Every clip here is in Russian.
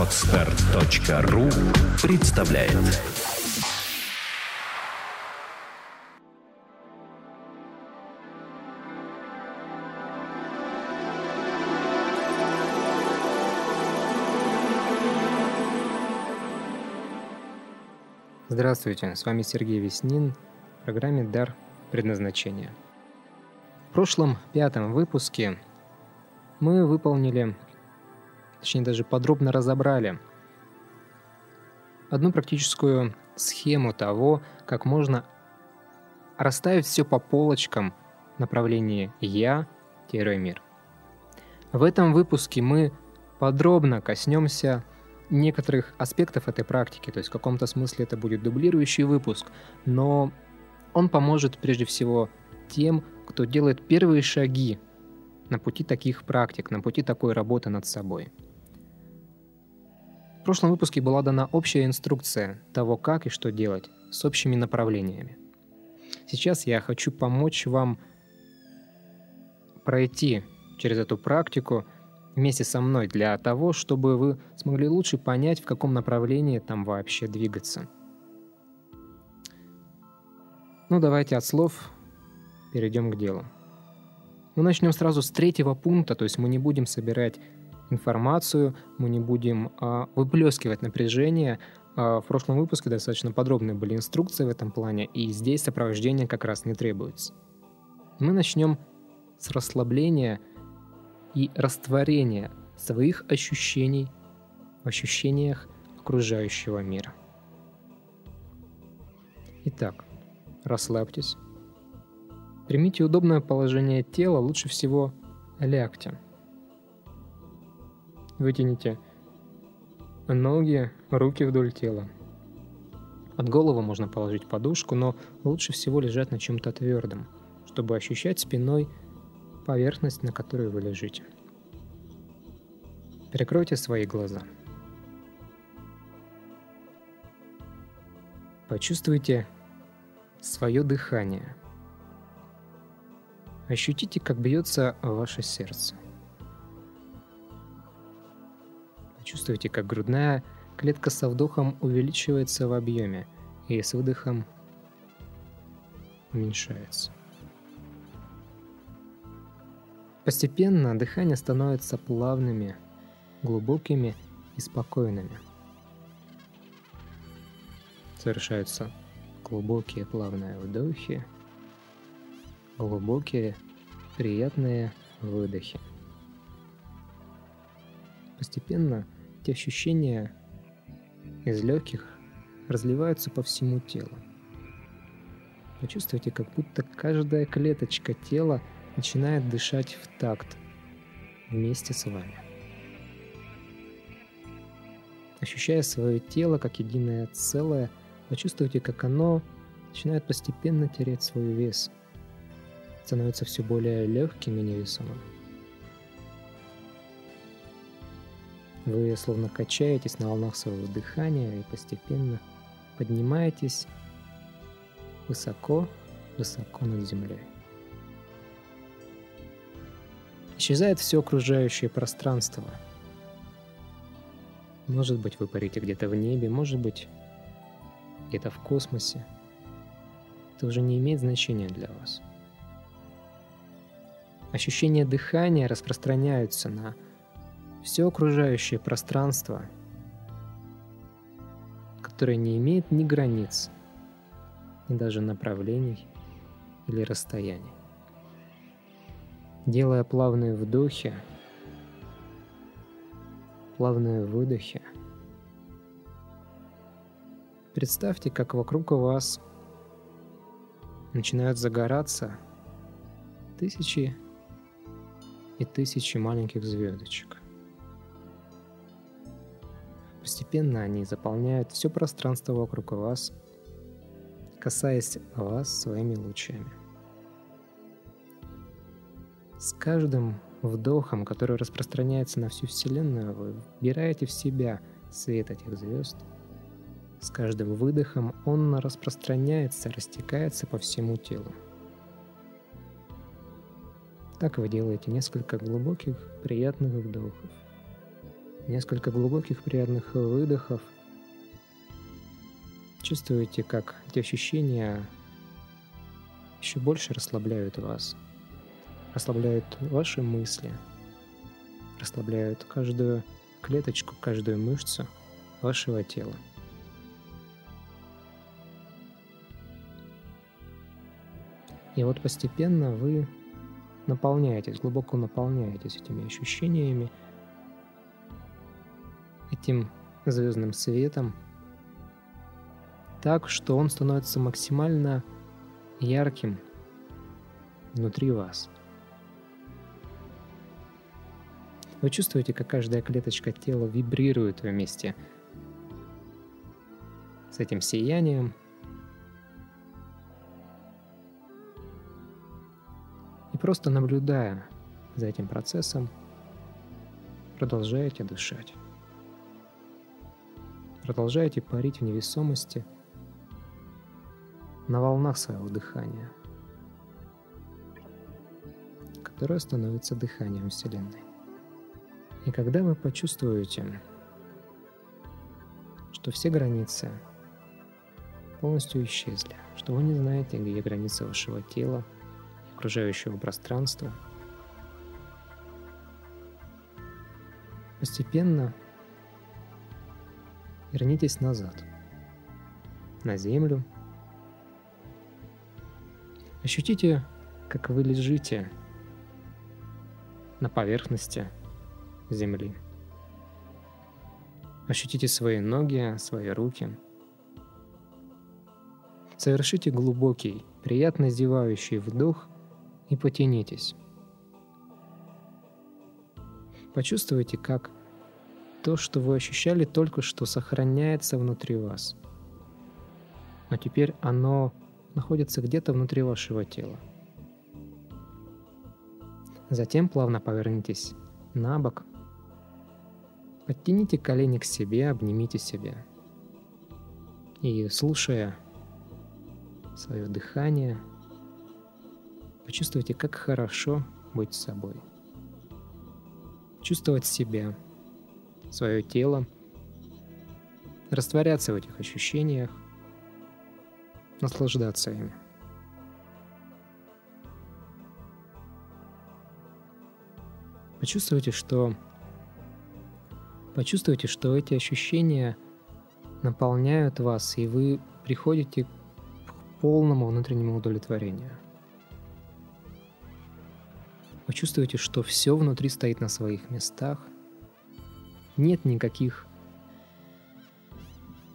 Отстар.ру представляет Здравствуйте, с вами Сергей Веснин в программе «Дар предназначения». В прошлом пятом выпуске мы выполнили, точнее даже подробно разобрали одну практическую схему того, как можно расставить все по полочкам в направлении «Я-мир». В этом выпуске мы подробно коснемся некоторых аспектов этой практики, то есть в каком-то смысле это будет дублирующий выпуск, но он поможет прежде всего тем, кто делает первые шаги на пути таких практик, на пути такой работы над собой. В прошлом выпуске была дана общая инструкция того, как и что делать с общими направлениями. Сейчас я хочу помочь вам пройти через эту практику – вместе со мной для того, чтобы вы смогли лучше понять, в каком направлении там вообще двигаться. Ну, давайте от слов перейдем к делу. Мы начнем сразу с третьего пункта, то есть мы не будем собирать информацию, мы не будем а, выплескивать напряжение. А, в прошлом выпуске достаточно подробные были инструкции в этом плане, и здесь сопровождение как раз не требуется. Мы начнем с расслабления и растворение своих ощущений в ощущениях окружающего мира. Итак, расслабьтесь. Примите удобное положение тела, лучше всего лягте. Вытяните ноги, руки вдоль тела. От головы можно положить подушку, но лучше всего лежать на чем-то твердом, чтобы ощущать спиной поверхность, на которой вы лежите. Прикройте свои глаза. Почувствуйте свое дыхание. Ощутите, как бьется ваше сердце. Почувствуйте, как грудная клетка со вдохом увеличивается в объеме и с выдохом уменьшается. Постепенно дыхание становится плавными, глубокими и спокойными. Совершаются глубокие плавные вдохи, глубокие приятные выдохи. Постепенно эти ощущения из легких разливаются по всему телу. Почувствуйте, как будто каждая клеточка тела начинает дышать в такт вместе с вами. Ощущая свое тело как единое целое, почувствуйте, как оно начинает постепенно терять свой вес, становится все более легким и невесомым. Вы словно качаетесь на волнах своего дыхания и постепенно поднимаетесь высоко-высоко над землей. Исчезает все окружающее пространство. Может быть, вы парите где-то в небе, может быть, где-то в космосе. Это уже не имеет значения для вас. Ощущения дыхания распространяются на все окружающее пространство, которое не имеет ни границ, ни даже направлений или расстояний делая плавные вдохи, плавные выдохи. Представьте, как вокруг вас начинают загораться тысячи и тысячи маленьких звездочек. Постепенно они заполняют все пространство вокруг вас, касаясь вас своими лучами. С каждым вдохом, который распространяется на всю Вселенную, вы вбираете в себя свет этих звезд. С каждым выдохом он распространяется, растекается по всему телу. Так вы делаете несколько глубоких, приятных вдохов. Несколько глубоких приятных выдохов. Чувствуете, как эти ощущения еще больше расслабляют вас, расслабляют ваши мысли, расслабляют каждую клеточку, каждую мышцу вашего тела. И вот постепенно вы наполняетесь, глубоко наполняетесь этими ощущениями, этим звездным светом, так, что он становится максимально ярким внутри вас. Вы чувствуете, как каждая клеточка тела вибрирует вместе с этим сиянием. И просто наблюдая за этим процессом, продолжаете дышать. Продолжаете парить в невесомости – на волнах своего дыхания, которое становится дыханием Вселенной. И когда вы почувствуете, что все границы полностью исчезли, что вы не знаете, где границы вашего тела, окружающего пространства, постепенно вернитесь назад, на Землю, Ощутите, как вы лежите на поверхности земли. Ощутите свои ноги, свои руки. Совершите глубокий, приятно зевающий вдох и потянитесь. Почувствуйте, как то, что вы ощущали только что, сохраняется внутри вас. Но теперь оно находится где-то внутри вашего тела. Затем плавно повернитесь на бок. Подтяните колени к себе, обнимите себя. И слушая свое дыхание, почувствуйте, как хорошо быть собой. Чувствовать себя, свое тело, растворяться в этих ощущениях, наслаждаться ими. Почувствуйте, что почувствуйте, что эти ощущения наполняют вас, и вы приходите к полному внутреннему удовлетворению. Почувствуйте, что все внутри стоит на своих местах. Нет никаких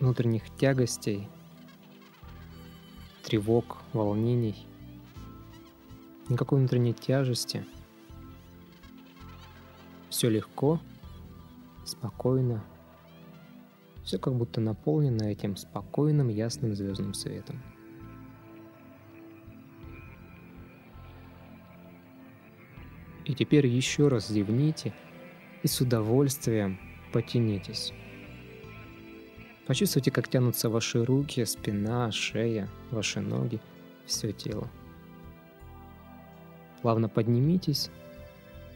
внутренних тягостей, тревог, волнений, никакой внутренней тяжести. Все легко, спокойно, все как будто наполнено этим спокойным, ясным звездным светом. И теперь еще раз зевните и с удовольствием потянитесь. Почувствуйте, как тянутся ваши руки, спина, шея, ваши ноги, все тело. Плавно поднимитесь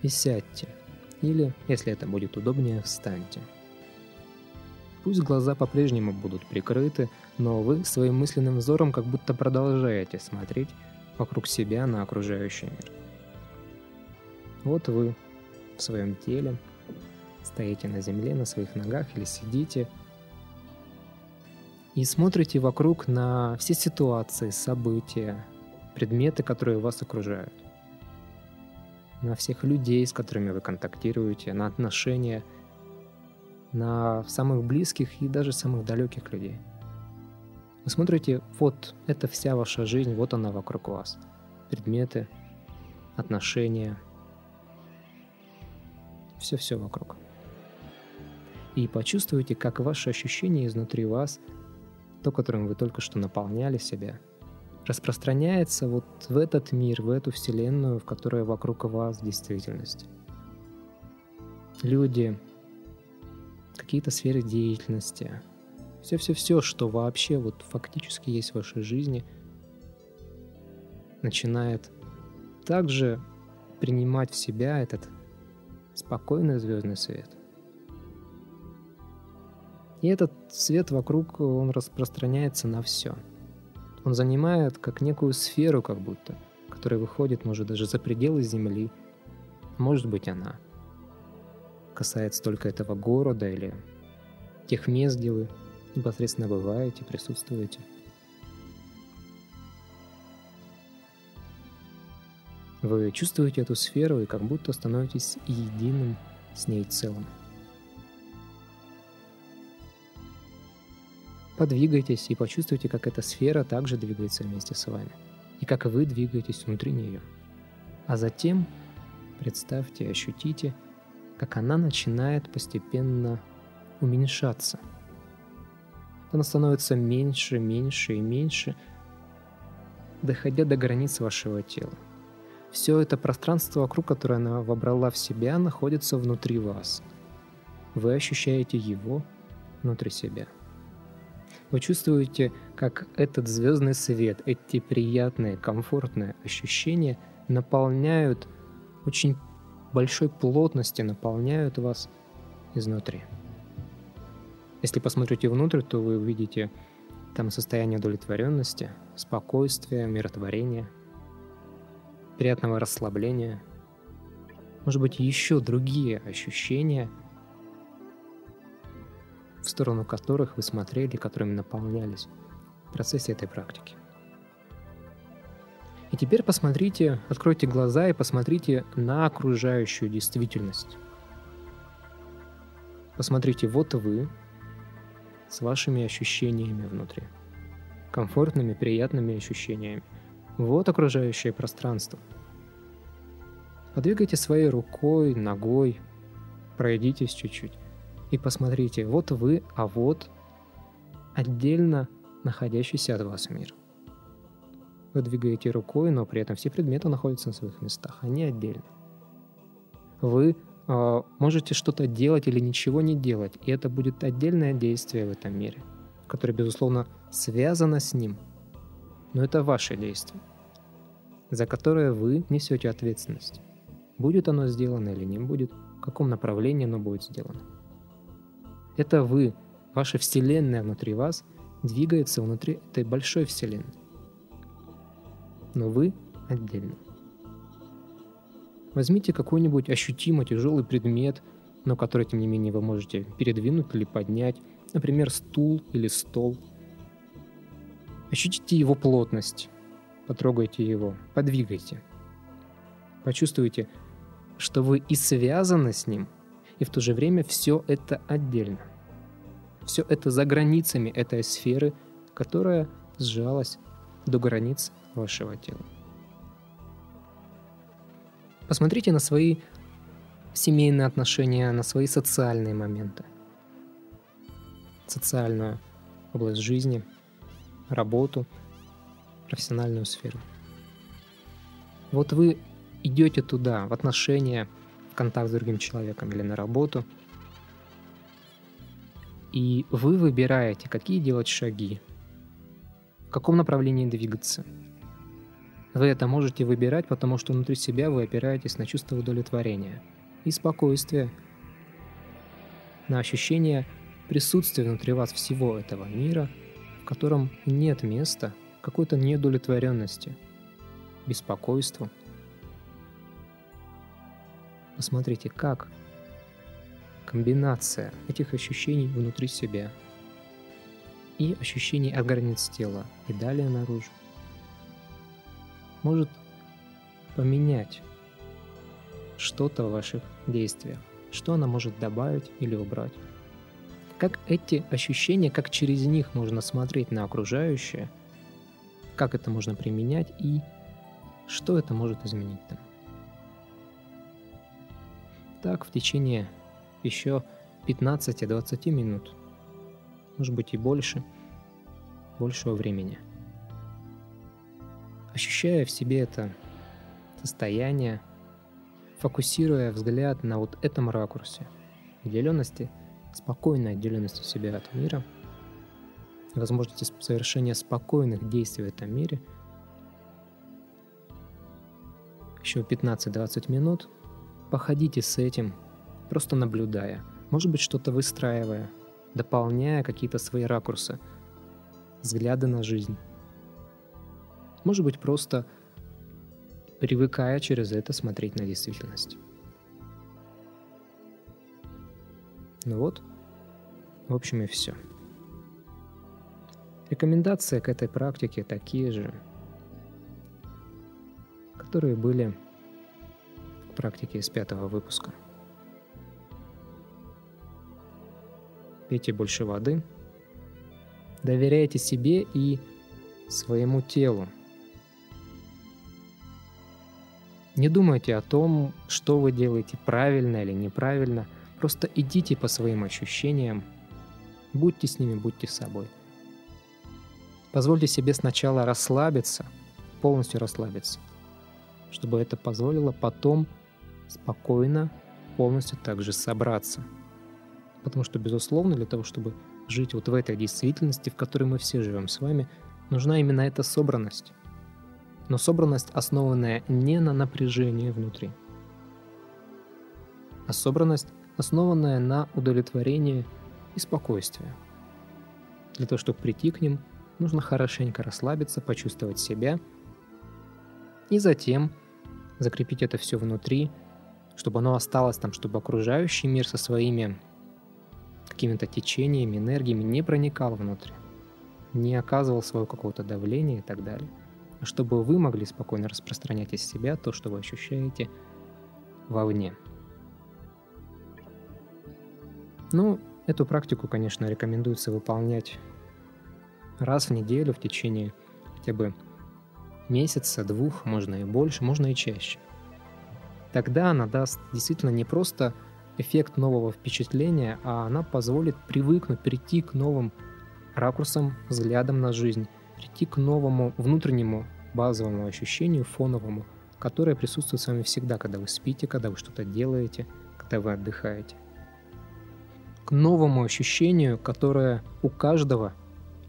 и сядьте. Или, если это будет удобнее, встаньте. Пусть глаза по-прежнему будут прикрыты, но вы своим мысленным взором как будто продолжаете смотреть вокруг себя на окружающий мир. Вот вы в своем теле, стоите на земле, на своих ногах или сидите – и смотрите вокруг на все ситуации, события, предметы, которые вас окружают. На всех людей, с которыми вы контактируете, на отношения, на самых близких и даже самых далеких людей. Вы смотрите, вот это вся ваша жизнь, вот она вокруг вас. Предметы, отношения, все-все вокруг. И почувствуйте, как ваши ощущения изнутри вас – то, которым вы только что наполняли себя, распространяется вот в этот мир, в эту вселенную, в которой вокруг вас действительность. Люди, какие-то сферы деятельности, все-все-все, что вообще вот фактически есть в вашей жизни, начинает также принимать в себя этот спокойный звездный свет. И этот свет вокруг, он распространяется на все. Он занимает как некую сферу как будто, которая выходит, может, даже за пределы Земли. Может быть, она касается только этого города или тех мест, где вы непосредственно бываете, присутствуете. Вы чувствуете эту сферу и как будто становитесь единым с ней целым. Подвигайтесь и почувствуйте, как эта сфера также двигается вместе с вами, и как вы двигаетесь внутри нее. А затем представьте, ощутите, как она начинает постепенно уменьшаться. Она становится меньше, меньше и меньше, доходя до границ вашего тела. Все это пространство вокруг, которое она вобрала в себя, находится внутри вас. Вы ощущаете его внутри себя. Вы чувствуете, как этот звездный свет, эти приятные, комфортные ощущения наполняют очень большой плотности, наполняют вас изнутри. Если посмотрите внутрь, то вы увидите там состояние удовлетворенности, спокойствия, миротворения – приятного расслабления, может быть, еще другие ощущения, в сторону которых вы смотрели, которыми наполнялись в процессе этой практики. И теперь посмотрите, откройте глаза и посмотрите на окружающую действительность. Посмотрите, вот вы с вашими ощущениями внутри. Комфортными, приятными ощущениями. Вот окружающее пространство. Подвигайте своей рукой, ногой, пройдитесь чуть-чуть и посмотрите, вот вы, а вот отдельно находящийся от вас мир. Вы двигаете рукой, но при этом все предметы находятся на своих местах, они отдельно. Вы э, можете что-то делать или ничего не делать, и это будет отдельное действие в этом мире, которое, безусловно, связано с ним – но это ваше действие, за которое вы несете ответственность. Будет оно сделано или не будет, в каком направлении оно будет сделано. Это вы, ваша вселенная внутри вас, двигается внутри этой большой вселенной. Но вы отдельно. Возьмите какой-нибудь ощутимо тяжелый предмет, но который, тем не менее, вы можете передвинуть или поднять, например, стул или стол – Ощутите его плотность, потрогайте его, подвигайте. Почувствуйте, что вы и связаны с ним, и в то же время все это отдельно. Все это за границами этой сферы, которая сжалась до границ вашего тела. Посмотрите на свои семейные отношения, на свои социальные моменты, социальную область жизни – работу, профессиональную сферу. Вот вы идете туда, в отношения, контакт с другим человеком или на работу, и вы выбираете, какие делать шаги, в каком направлении двигаться. Вы это можете выбирать, потому что внутри себя вы опираетесь на чувство удовлетворения и спокойствия, на ощущение присутствия внутри вас всего этого мира – в котором нет места какой-то неудовлетворенности, беспокойству. Посмотрите, как комбинация этих ощущений внутри себя и ощущений от границ тела и далее наружу может поменять что-то в ваших действиях, что она может добавить или убрать. Как эти ощущения, как через них можно смотреть на окружающее, как это можно применять и что это может изменить там. Так, в течение еще 15-20 минут, может быть и больше, большего времени. Ощущая в себе это состояние, фокусируя взгляд на вот этом ракурсе, отделенности – спокойной отделенностью себя от мира, возможности совершения спокойных действий в этом мире, еще 15-20 минут походите с этим, просто наблюдая, может быть, что-то выстраивая, дополняя какие-то свои ракурсы, взгляды на жизнь. Может быть, просто привыкая через это смотреть на действительность. Ну вот, в общем и все. Рекомендации к этой практике такие же, которые были в практике из пятого выпуска. Пейте больше воды, доверяйте себе и своему телу. Не думайте о том, что вы делаете правильно или неправильно – Просто идите по своим ощущениям, будьте с ними, будьте собой. Позвольте себе сначала расслабиться, полностью расслабиться, чтобы это позволило потом спокойно, полностью также собраться. Потому что, безусловно, для того, чтобы жить вот в этой действительности, в которой мы все живем с вами, нужна именно эта собранность. Но собранность, основанная не на напряжении внутри, а собранность, основанная на удовлетворении и спокойствии. Для того, чтобы прийти к ним, нужно хорошенько расслабиться, почувствовать себя и затем закрепить это все внутри, чтобы оно осталось там, чтобы окружающий мир со своими какими-то течениями, энергиями не проникал внутрь, не оказывал своего какого-то давления и так далее. А чтобы вы могли спокойно распространять из себя то, что вы ощущаете вовне. Ну, эту практику, конечно, рекомендуется выполнять раз в неделю в течение хотя бы месяца, двух, можно и больше, можно и чаще. Тогда она даст действительно не просто эффект нового впечатления, а она позволит привыкнуть, прийти к новым ракурсам, взглядам на жизнь, прийти к новому внутреннему базовому ощущению, фоновому, которое присутствует с вами всегда, когда вы спите, когда вы что-то делаете, когда вы отдыхаете. К новому ощущению, которое у каждого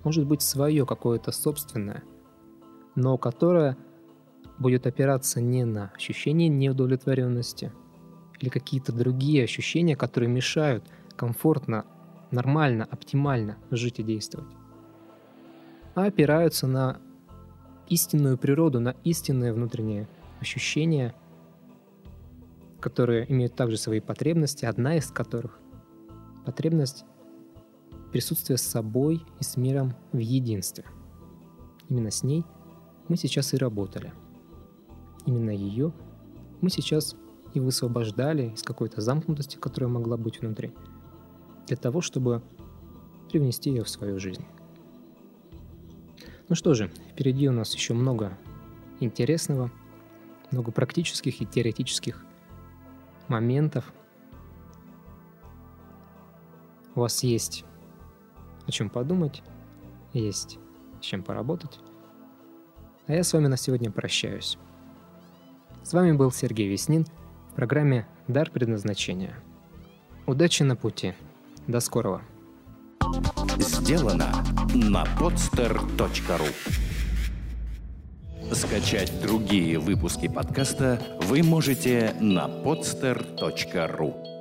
может быть свое какое-то собственное, но которое будет опираться не на ощущение неудовлетворенности или какие-то другие ощущения, которые мешают комфортно, нормально, оптимально жить и действовать, а опираются на истинную природу, на истинные внутренние ощущения, которые имеют также свои потребности, одна из которых потребность присутствия с собой и с миром в единстве. Именно с ней мы сейчас и работали. Именно ее мы сейчас и высвобождали из какой-то замкнутости, которая могла быть внутри, для того, чтобы привнести ее в свою жизнь. Ну что же, впереди у нас еще много интересного, много практических и теоретических моментов, у вас есть о чем подумать, есть с чем поработать. А я с вами на сегодня прощаюсь. С вами был Сергей Веснин в программе «Дар предназначения». Удачи на пути. До скорого. Сделано на podster.ru Скачать другие выпуски подкаста вы можете на podster.ru